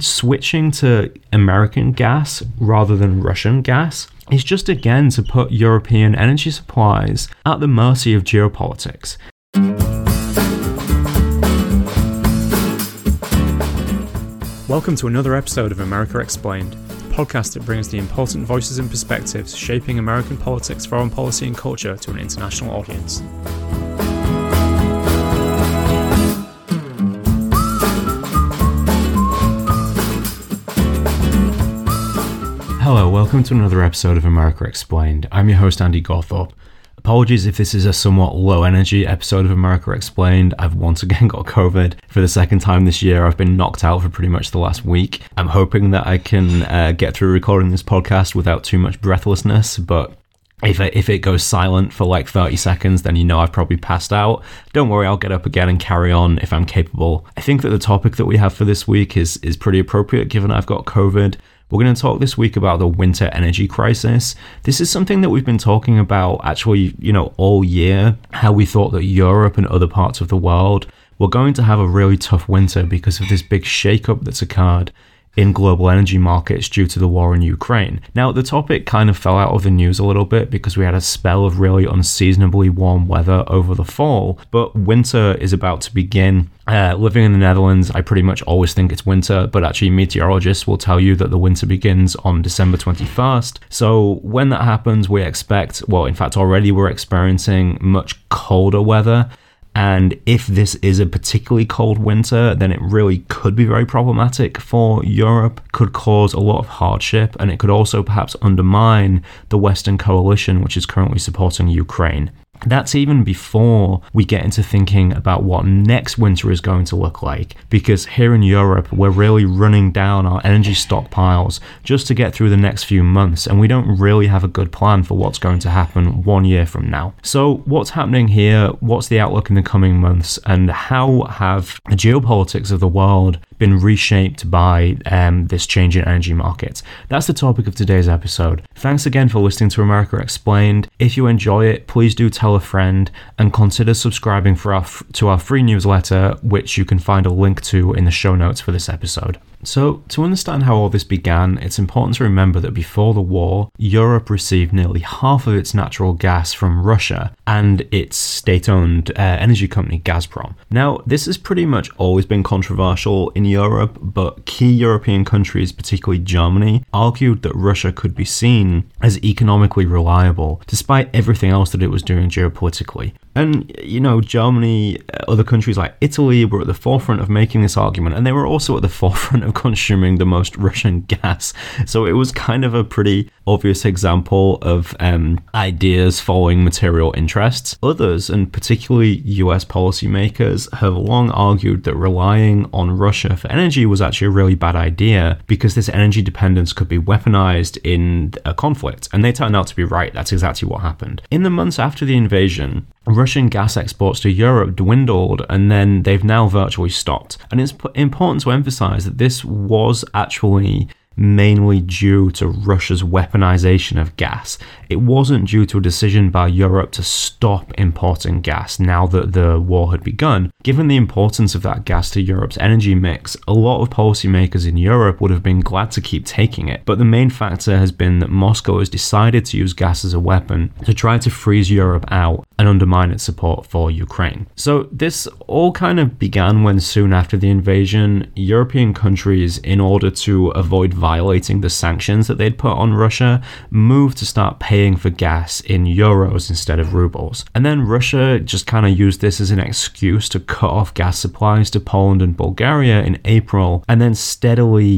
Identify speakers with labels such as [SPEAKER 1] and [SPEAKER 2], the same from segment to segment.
[SPEAKER 1] switching to American gas rather than Russian gas is just again to put European energy supplies at the mercy of geopolitics. Welcome to another episode of America Explained, a podcast that brings the important voices and perspectives shaping American politics, foreign policy, and culture to an international audience. Hello, welcome to another episode of America Explained. I'm your host, Andy Gawthorpe. Apologies if this is a somewhat low energy episode of America Explained. I've once again got COVID for the second time this year. I've been knocked out for pretty much the last week. I'm hoping that I can uh, get through recording this podcast without too much breathlessness, but if it, if it goes silent for like 30 seconds, then you know I've probably passed out. Don't worry, I'll get up again and carry on if I'm capable. I think that the topic that we have for this week is, is pretty appropriate given I've got COVID. We're going to talk this week about the winter energy crisis. This is something that we've been talking about actually, you know, all year, how we thought that Europe and other parts of the world were going to have a really tough winter because of this big shakeup that's occurred in global energy markets due to the war in Ukraine. Now, the topic kind of fell out of the news a little bit because we had a spell of really unseasonably warm weather over the fall, but winter is about to begin. Uh, living in the Netherlands, I pretty much always think it's winter, but actually, meteorologists will tell you that the winter begins on December 21st. So, when that happens, we expect, well, in fact, already we're experiencing much colder weather. And if this is a particularly cold winter, then it really could be very problematic for Europe, could cause a lot of hardship, and it could also perhaps undermine the Western coalition, which is currently supporting Ukraine. That's even before we get into thinking about what next winter is going to look like, because here in Europe, we're really running down our energy stockpiles just to get through the next few months, and we don't really have a good plan for what's going to happen one year from now. So, what's happening here? What's the outlook in the coming months? And how have the geopolitics of the world been reshaped by um, this change in energy markets? That's the topic of today's episode. Thanks again for listening to America Explained. If you enjoy it, please do tell a friend, and consider subscribing for our, to our free newsletter, which you can find a link to in the show notes for this episode. So, to understand how all this began, it's important to remember that before the war, Europe received nearly half of its natural gas from Russia and its state owned uh, energy company Gazprom. Now, this has pretty much always been controversial in Europe, but key European countries, particularly Germany, argued that Russia could be seen as economically reliable despite everything else that it was doing geopolitically. And, you know, Germany, uh, other countries like Italy were at the forefront of making this argument, and they were also at the forefront of consuming the most Russian gas. So it was kind of a pretty obvious example of um, ideas following material interests. Others, and particularly US policymakers, have long argued that relying on Russia for energy was actually a really bad idea because this energy dependence could be weaponized in a conflict. And they turned out to be right. That's exactly what happened. In the months after the invasion, Russian gas exports to Europe dwindled and then they've now virtually stopped. And it's important to emphasize that this was actually mainly due to Russia's weaponization of gas. It wasn't due to a decision by Europe to stop importing gas now that the war had begun. Given the importance of that gas to Europe's energy mix, a lot of policymakers in Europe would have been glad to keep taking it. But the main factor has been that Moscow has decided to use gas as a weapon to try to freeze Europe out and undermine its support for Ukraine. So this all kind of began when soon after the invasion, European countries, in order to avoid violating the sanctions that they'd put on Russia, moved to start paying for gas in euros instead of rubles. And then Russia just kind of used this as an excuse to cut off gas supplies to Poland and Bulgaria in April, and then steadily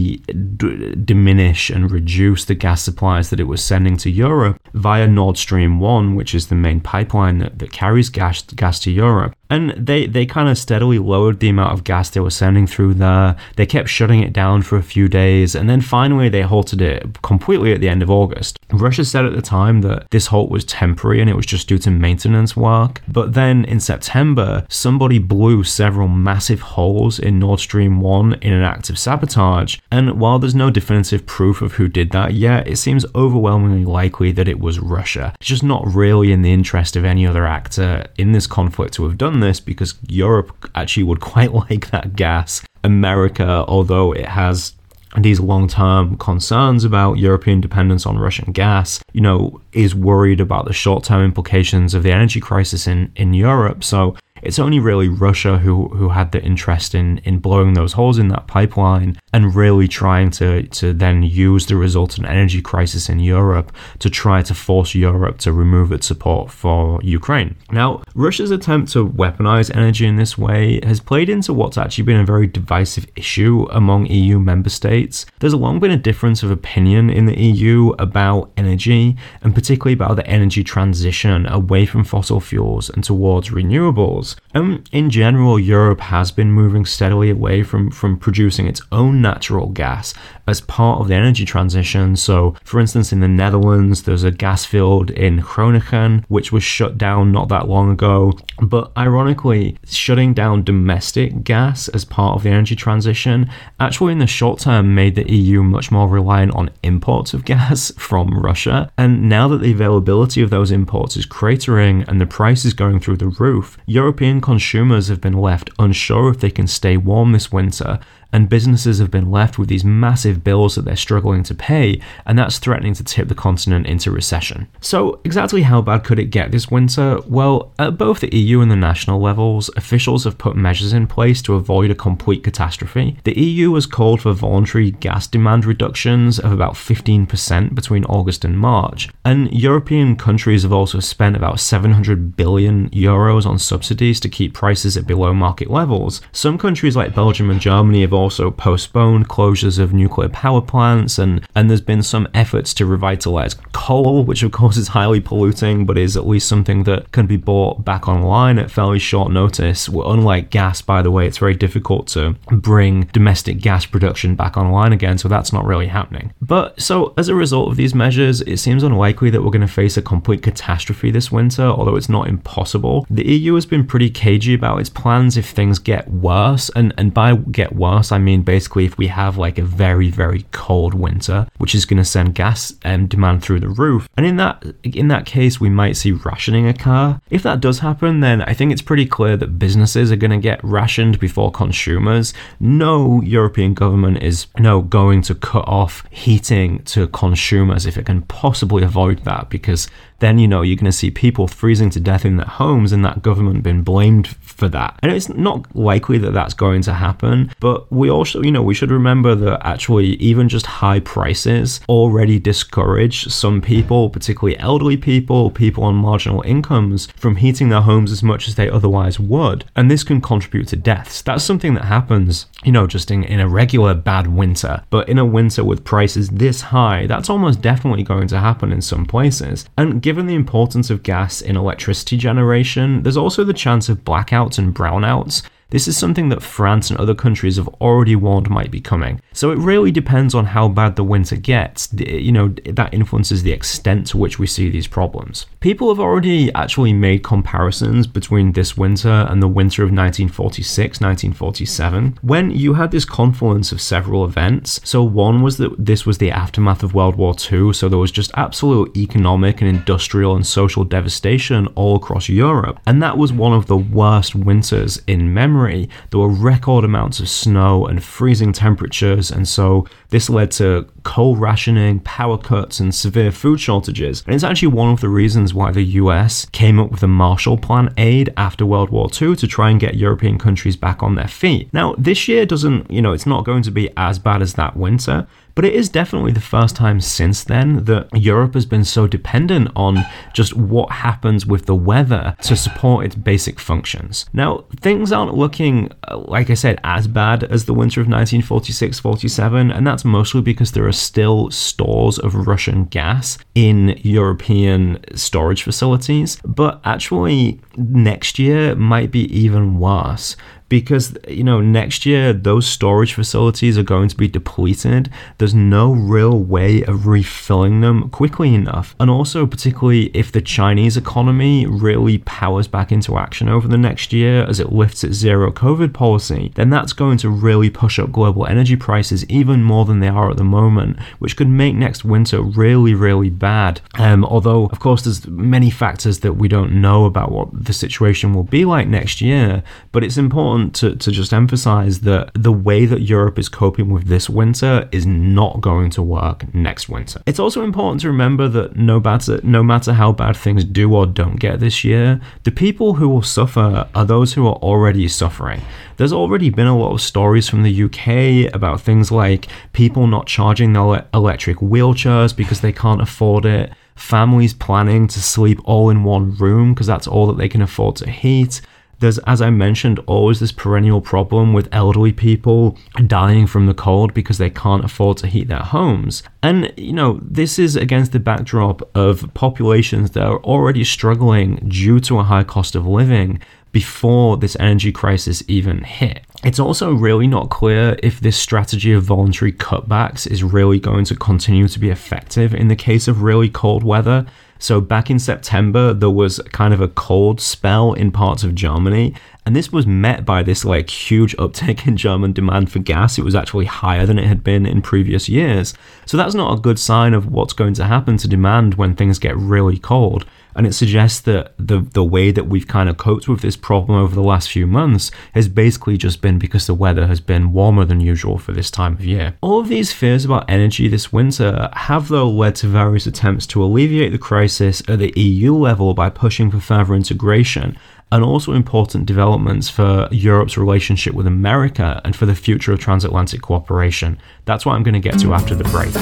[SPEAKER 1] d- diminish and reduce the gas supplies that it was sending to Europe via Nord Stream 1, which is the main pipeline that, that carries gas, gas to Europe. And they, they kind of steadily lowered the amount of gas they were sending through there. They kept shutting it down for a few days, and then finally they halted it completely at the end of August. Russia said at the time that this halt was temporary and it was just due to maintenance work. But then in September, somebody blew several massive holes in Nord Stream 1 in an act of sabotage. And while there's no definitive proof of who did that yet, it seems overwhelmingly likely that it was Russia. It's just not really in the interest of any other actor in this conflict to have done this because Europe actually would quite like that gas America, although it has these long term concerns about European dependence on Russian gas, you know, is worried about the short term implications of the energy crisis in, in Europe. So it's only really Russia who, who had the interest in, in blowing those holes in that pipeline and really trying to, to then use the resultant energy crisis in Europe to try to force Europe to remove its support for Ukraine. Now, Russia's attempt to weaponize energy in this way has played into what's actually been a very divisive issue among EU member states. There's long been a difference of opinion in the EU about energy, and particularly about the energy transition away from fossil fuels and towards renewables. And in general, Europe has been moving steadily away from, from producing its own natural gas as part of the energy transition. So, for instance, in the Netherlands, there's a gas field in Groningen, which was shut down not that long ago. But ironically, shutting down domestic gas as part of the energy transition actually, in the short term, made the EU much more reliant on imports of gas from Russia. And now that the availability of those imports is cratering and the price is going through the roof, European consumers have been left unsure if they can stay warm this winter and businesses have been left with these massive bills that they're struggling to pay, and that's threatening to tip the continent into recession. So, exactly how bad could it get this winter? Well, at both the EU and the national levels, officials have put measures in place to avoid a complete catastrophe. The EU has called for voluntary gas demand reductions of about 15% between August and March, and European countries have also spent about 700 billion euros on subsidies to keep prices at below market levels. Some countries like Belgium and Germany have also postponed closures of nuclear power plants, and, and there's been some efforts to revitalize coal, which of course is highly polluting, but is at least something that can be brought back online at fairly short notice. Well, unlike gas, by the way, it's very difficult to bring domestic gas production back online again, so that's not really happening. But so as a result of these measures, it seems unlikely that we're going to face a complete catastrophe this winter, although it's not impossible. The EU has been pretty cagey about its plans if things get worse, and, and by get worse, I mean basically if we have like a very very cold winter, which is going to send gas um, demand through the roof, and in that in that case we might see rationing a car. If that does happen, then I think it's pretty clear that businesses are going to get rationed before consumers. No European government is no going to cut off heating to consumers if it can possibly avoid that because then you know you're going to see people freezing to death in their homes and that government being blamed for that. And it's not likely that that's going to happen, but we also, you know, we should remember that actually even just high prices already discourage some people, particularly elderly people, people on marginal incomes, from heating their homes as much as they otherwise would. And this can contribute to deaths. That's something that happens, you know, just in, in a regular bad winter. But in a winter with prices this high, that's almost definitely going to happen in some places. And given the importance of gas in electricity generation, there's also the chance of blackouts and brownouts this is something that France and other countries have already warned might be coming. So it really depends on how bad the winter gets. You know, that influences the extent to which we see these problems. People have already actually made comparisons between this winter and the winter of 1946 1947, when you had this confluence of several events. So, one was that this was the aftermath of World War II, so there was just absolute economic and industrial and social devastation all across Europe. And that was one of the worst winters in memory there were record amounts of snow and freezing temperatures, and so this led to coal rationing, power cuts, and severe food shortages. And it's actually one of the reasons why the US came up with the Marshall Plan aid after World War II to try and get European countries back on their feet. Now, this year doesn't, you know, it's not going to be as bad as that winter, but it is definitely the first time since then that Europe has been so dependent on just what happens with the weather to support its basic functions. Now, things aren't looking, uh, like I said, as bad as the winter of 1946 47, and that's mostly because there are still stores of Russian gas in European storage facilities. But actually, next year might be even worse because you know next year those storage facilities are going to be depleted. There's no real way of refilling them quickly enough. And also particularly if the chinese economy really powers back into action over the next year as it lifts its zero covid policy then that's going to really push up global energy prices even more than they are at the moment which could make next winter really really bad. Um, although of course there's many factors that we don't know about what the situation will be like next year but it's important to, to just emphasize that the way that Europe is coping with this winter is not going to work next winter. It's also important to remember that no matter no matter how bad things do or don't get this year, the people who will suffer are those who are already suffering. There's already been a lot of stories from the UK about things like people not charging their electric wheelchairs because they can't afford it, families planning to sleep all in one room because that's all that they can afford to heat. There's, as I mentioned, always this perennial problem with elderly people dying from the cold because they can't afford to heat their homes. And, you know, this is against the backdrop of populations that are already struggling due to a high cost of living before this energy crisis even hit. It's also really not clear if this strategy of voluntary cutbacks is really going to continue to be effective in the case of really cold weather. So, back in September, there was kind of a cold spell in parts of Germany, and this was met by this like huge uptick in German demand for gas. It was actually higher than it had been in previous years. So, that's not a good sign of what's going to happen to demand when things get really cold. And it suggests that the, the way that we've kind of coped with this problem over the last few months has basically just been because the weather has been warmer than usual for this time of year. All of these fears about energy this winter have, though, led to various attempts to alleviate the crisis at the EU level by pushing for further integration and also important developments for Europe's relationship with America and for the future of transatlantic cooperation. That's what I'm going to get to after the break.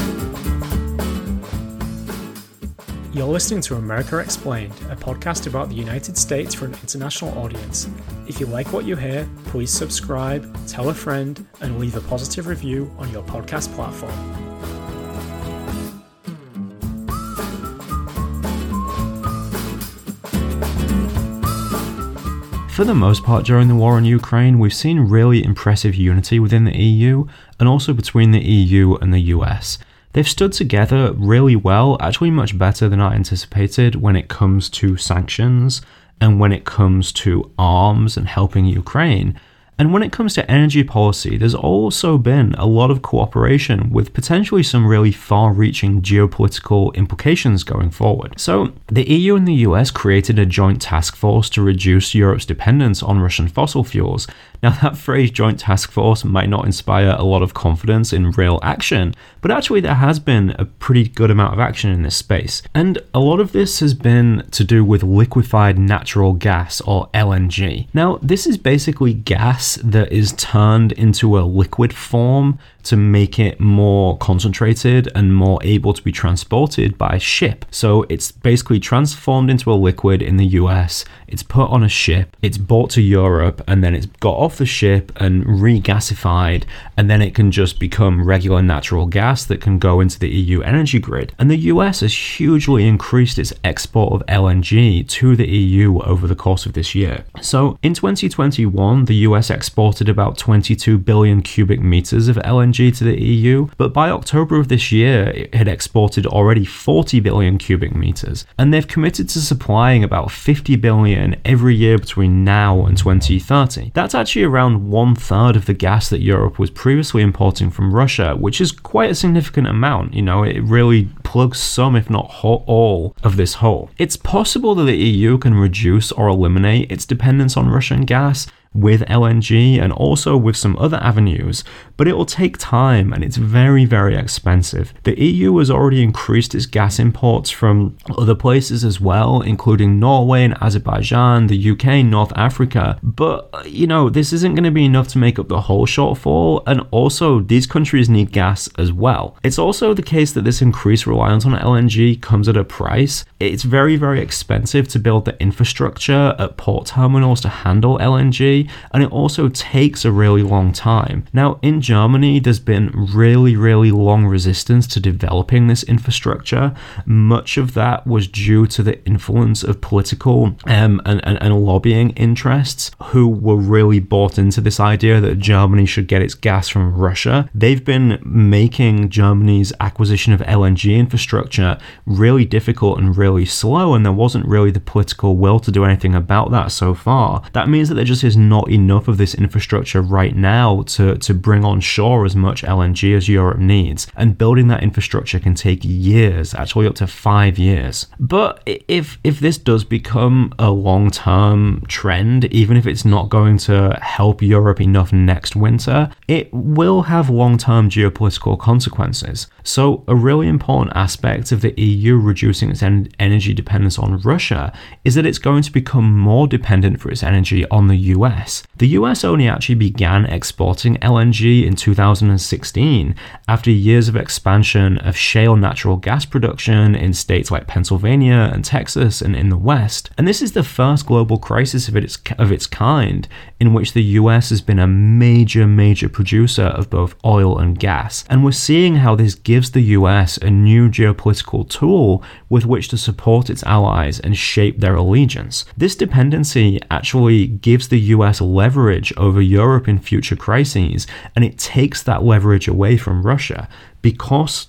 [SPEAKER 2] You're listening to America Explained, a podcast about the United States for an international audience. If you like what you hear, please subscribe, tell a friend, and leave a positive review on your podcast platform.
[SPEAKER 1] For the most part, during the war in Ukraine, we've seen really impressive unity within the EU and also between the EU and the US. They've stood together really well, actually, much better than I anticipated when it comes to sanctions and when it comes to arms and helping Ukraine. And when it comes to energy policy, there's also been a lot of cooperation with potentially some really far reaching geopolitical implications going forward. So, the EU and the US created a joint task force to reduce Europe's dependence on Russian fossil fuels. Now, that phrase joint task force might not inspire a lot of confidence in real action, but actually, there has been a pretty good amount of action in this space. And a lot of this has been to do with liquefied natural gas, or LNG. Now, this is basically gas that is turned into a liquid form to make it more concentrated and more able to be transported by ship. So it's basically transformed into a liquid in the US, it's put on a ship, it's brought to Europe, and then it's got off the ship and regasified, and then it can just become regular natural gas that can go into the EU energy grid. And the US has hugely increased its export of LNG to the EU over the course of this year. So in 2021, the US exported about 22 billion cubic meters of LNG LNG to the EU, but by October of this year, it had exported already 40 billion cubic meters, and they've committed to supplying about 50 billion every year between now and 2030. That's actually around one third of the gas that Europe was previously importing from Russia, which is quite a significant amount. You know, it really plugs some, if not all, of this hole. It's possible that the EU can reduce or eliminate its dependence on Russian gas with LNG and also with some other avenues, but it will take time and it's very, very expensive. The EU has already increased its gas imports from other places as well, including Norway and Azerbaijan, the UK, North Africa, but you know, this isn't going to be enough to make up the whole shortfall, and also these countries need gas as well. It's also the case that this increased reliance on LNG comes at a price. It's very, very expensive to build the infrastructure at port terminals to handle LNG and it also takes a really long time. Now, in Germany, there's been really, really long resistance to developing this infrastructure. Much of that was due to the influence of political um, and, and, and lobbying interests who were really bought into this idea that Germany should get its gas from Russia. They've been making Germany's acquisition of LNG infrastructure really difficult and really slow, and there wasn't really the political will to do anything about that so far. That means that there just is not enough of this infrastructure right now to, to bring on shore as much LNG as Europe needs. And building that infrastructure can take years, actually up to five years. But if if this does become a long-term trend, even if it's not going to help Europe enough next winter, it will have long-term geopolitical consequences. So a really important aspect of the EU reducing its en- energy dependence on Russia is that it's going to become more dependent for its energy on the US. The US only actually began exporting LNG in 2016 after years of expansion of shale natural gas production in states like Pennsylvania and Texas and in the West. And this is the first global crisis of its of its kind in which the US has been a major major producer of both oil and gas. And we're seeing how this gives the US a new geopolitical tool with which to support its allies and shape their allegiance. This dependency actually gives the US leverage over Europe in future crises, and it takes that leverage away from Russia because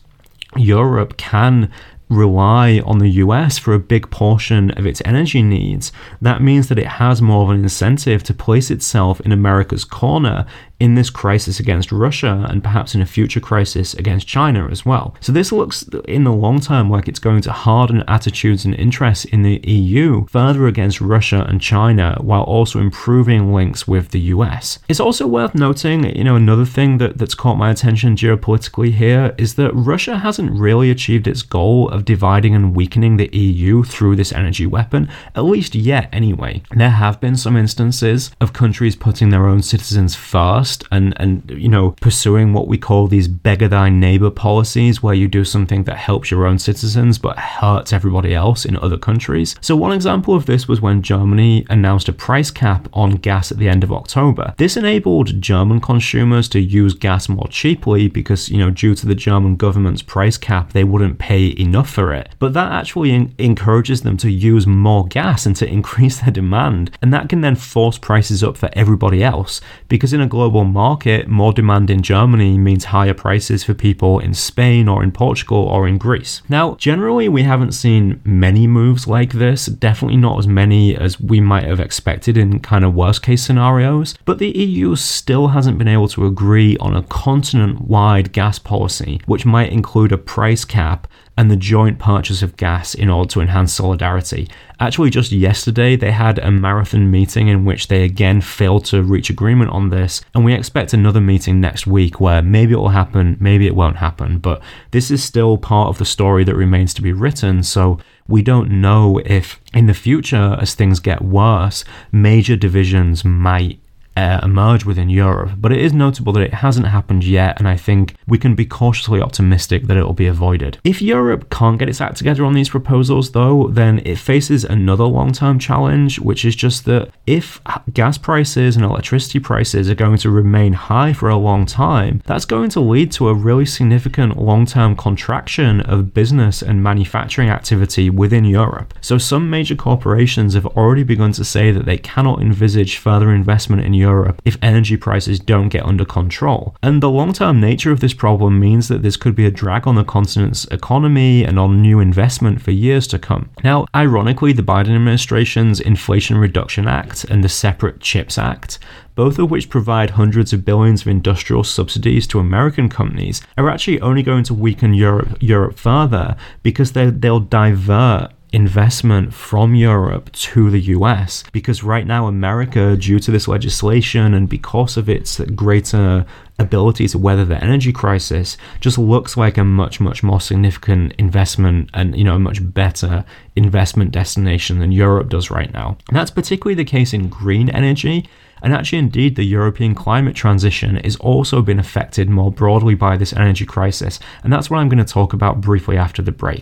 [SPEAKER 1] Europe can rely on the US for a big portion of its energy needs, that means that it has more of an incentive to place itself in America's corner in this crisis against Russia and perhaps in a future crisis against China as well. So this looks in the long term like it's going to harden attitudes and interests in the EU further against Russia and China while also improving links with the US. It's also worth noting, you know, another thing that, that's caught my attention geopolitically here is that Russia hasn't really achieved its goal of dividing and weakening the EU through this energy weapon, at least yet anyway. There have been some instances of countries putting their own citizens first and and you know pursuing what we call these beggar thy neighbor policies where you do something that helps your own citizens but hurts everybody else in other countries. So one example of this was when Germany announced a price cap on gas at the end of October. This enabled German consumers to use gas more cheaply because you know due to the German government's price cap they wouldn't pay enough for it. But that actually in- encourages them to use more gas and to increase their demand. And that can then force prices up for everybody else because in a global global market, more demand in Germany means higher prices for people in Spain or in Portugal or in Greece. Now, generally, we haven't seen many moves like this, definitely not as many as we might have expected in kind of worst case scenarios, but the EU still hasn't been able to agree on a continent wide gas policy, which might include a price cap and the joint purchase of gas in order to enhance solidarity. Actually, just yesterday, they had a marathon meeting in which they again failed to reach agreement on this, and we expect another meeting next week where maybe it will happen, maybe it won't happen, but this is still part of the story that remains to be written, so we don't know if in the future, as things get worse, major divisions might uh, emerge within Europe, but it is notable that it hasn't happened yet, and I think we can be cautiously optimistic that it will be avoided. If Europe can't get its act together on these proposals, though, then it faces another long term challenge, which is just that if gas prices and electricity prices are going to remain high for a long time, that's going to lead to a really significant long term contraction of business and manufacturing activity within Europe. So, some major corporations have already begun to say that they cannot envisage further investment in Europe if energy prices don't get under control. And the long term nature of this problem means that this could be a drag on the continent's economy and on new investment for years to come. Now, ironically, the Biden administration's Inflation Reduction Act and the separate CHIPS Act both of which provide hundreds of billions of industrial subsidies to American companies, are actually only going to weaken Europe, Europe further because they, they'll divert investment from Europe to the US because right now America due to this legislation and because of its greater ability to weather the energy crisis just looks like a much much more significant investment and you know a much better investment destination than Europe does right now. And that's particularly the case in green energy and actually, indeed, the European climate transition is also been affected more broadly by this energy crisis, and that's what I'm going to talk about briefly after the break.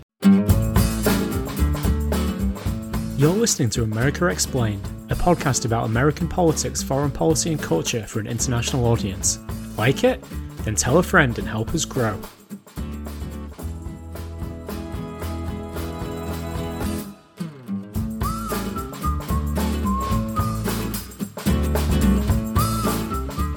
[SPEAKER 2] You're listening to America Explained, a podcast about American politics, foreign policy, and culture for an international audience. Like it? Then tell a friend and help us grow.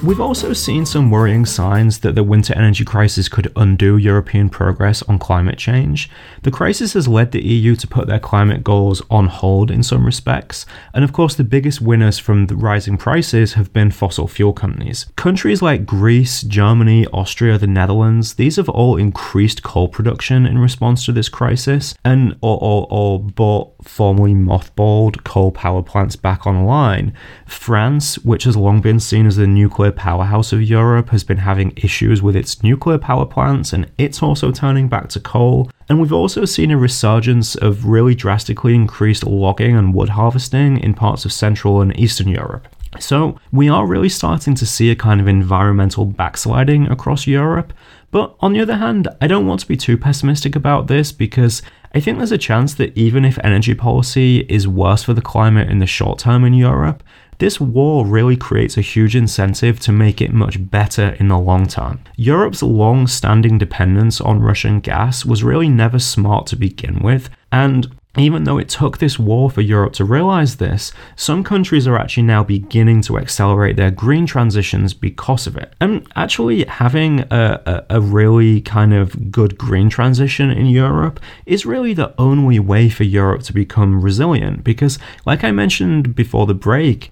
[SPEAKER 1] We've also seen some worrying signs that the winter energy crisis could undo European progress on climate change. The crisis has led the EU to put their climate goals on hold in some respects, and of course, the biggest winners from the rising prices have been fossil fuel companies. Countries like Greece, Germany, Austria, the Netherlands, these have all increased coal production in response to this crisis and or, or, brought formerly mothballed coal power plants back online. France, which has long been seen as the nuclear powerhouse of Europe, has been having issues with its nuclear power plants and it's also turning back to coal. And we've also seen a resurgence of really drastically increased logging and wood harvesting in parts of Central and Eastern Europe. So, we are really starting to see a kind of environmental backsliding across Europe. But on the other hand, I don't want to be too pessimistic about this because I think there's a chance that even if energy policy is worse for the climate in the short term in Europe, this war really creates a huge incentive to make it much better in the long term. Europe's long standing dependence on Russian gas was really never smart to begin with, and even though it took this war for Europe to realize this, some countries are actually now beginning to accelerate their green transitions because of it. And actually, having a, a, a, really kind of good green transition in Europe is really the only way for Europe to become resilient. Because, like I mentioned before the break,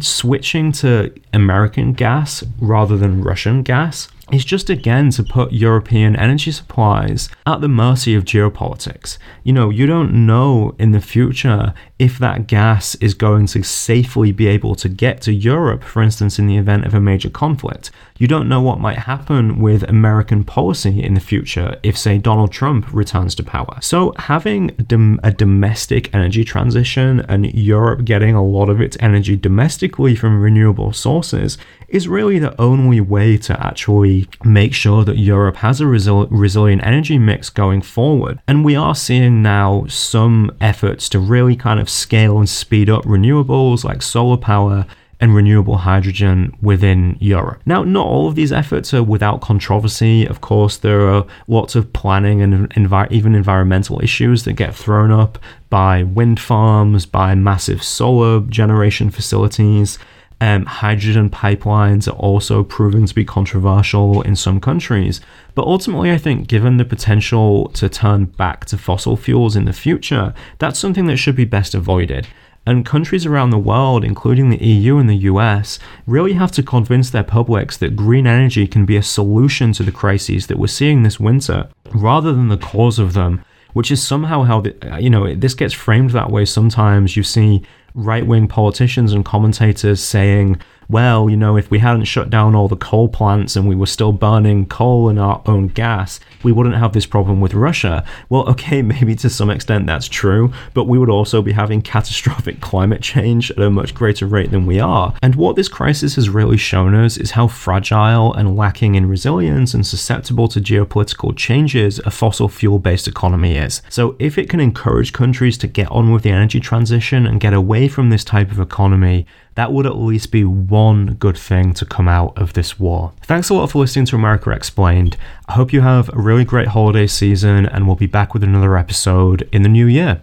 [SPEAKER 1] switching to American gas rather than Russian gas is just again to put European energy supplies at the mercy of geopolitics. You know, you don't know in the future if that gas is going to safely be able to get to Europe, for instance, in the event of a major conflict. You don't know what might happen with American policy in the future if, say, Donald Trump returns to power. So, having dom- a domestic energy transition and Europe getting a lot of its energy domestically from renewable sources is really the only way to actually make sure that Europe has a resil- resilient energy mix going forward. And we are seeing now some efforts to really kind of scale and speed up renewables like solar power and renewable hydrogen within Europe. Now, not all of these efforts are without controversy. Of course, there are lots of planning and envi- even environmental issues that get thrown up by wind farms, by massive solar generation facilities. Um, hydrogen pipelines are also proven to be controversial in some countries. But ultimately, I think given the potential to turn back to fossil fuels in the future, that's something that should be best avoided. And countries around the world, including the EU and the US, really have to convince their publics that green energy can be a solution to the crises that we're seeing this winter, rather than the cause of them, which is somehow how, the, you know, this gets framed that way sometimes. You see right wing politicians and commentators saying, well, you know, if we hadn't shut down all the coal plants and we were still burning coal and our own gas, we wouldn't have this problem with Russia. Well, okay, maybe to some extent that's true, but we would also be having catastrophic climate change at a much greater rate than we are. And what this crisis has really shown us is how fragile and lacking in resilience and susceptible to geopolitical changes a fossil fuel based economy is. So, if it can encourage countries to get on with the energy transition and get away from this type of economy, that would at least be one good thing to come out of this war. Thanks a lot for listening to America Explained. I hope you have a really great holiday season, and we'll be back with another episode in the new year.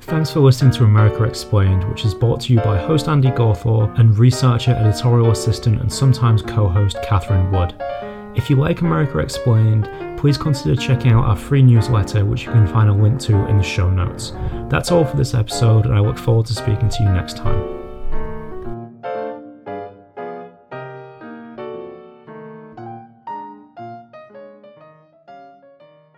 [SPEAKER 2] Thanks for listening to America Explained, which is brought to you by host Andy Gawthorpe and researcher, editorial assistant, and sometimes co host Catherine Wood. If you like America Explained, please consider checking out our free newsletter, which you can find a link to in the show notes. That's all for this episode, and I look forward to speaking to you next time.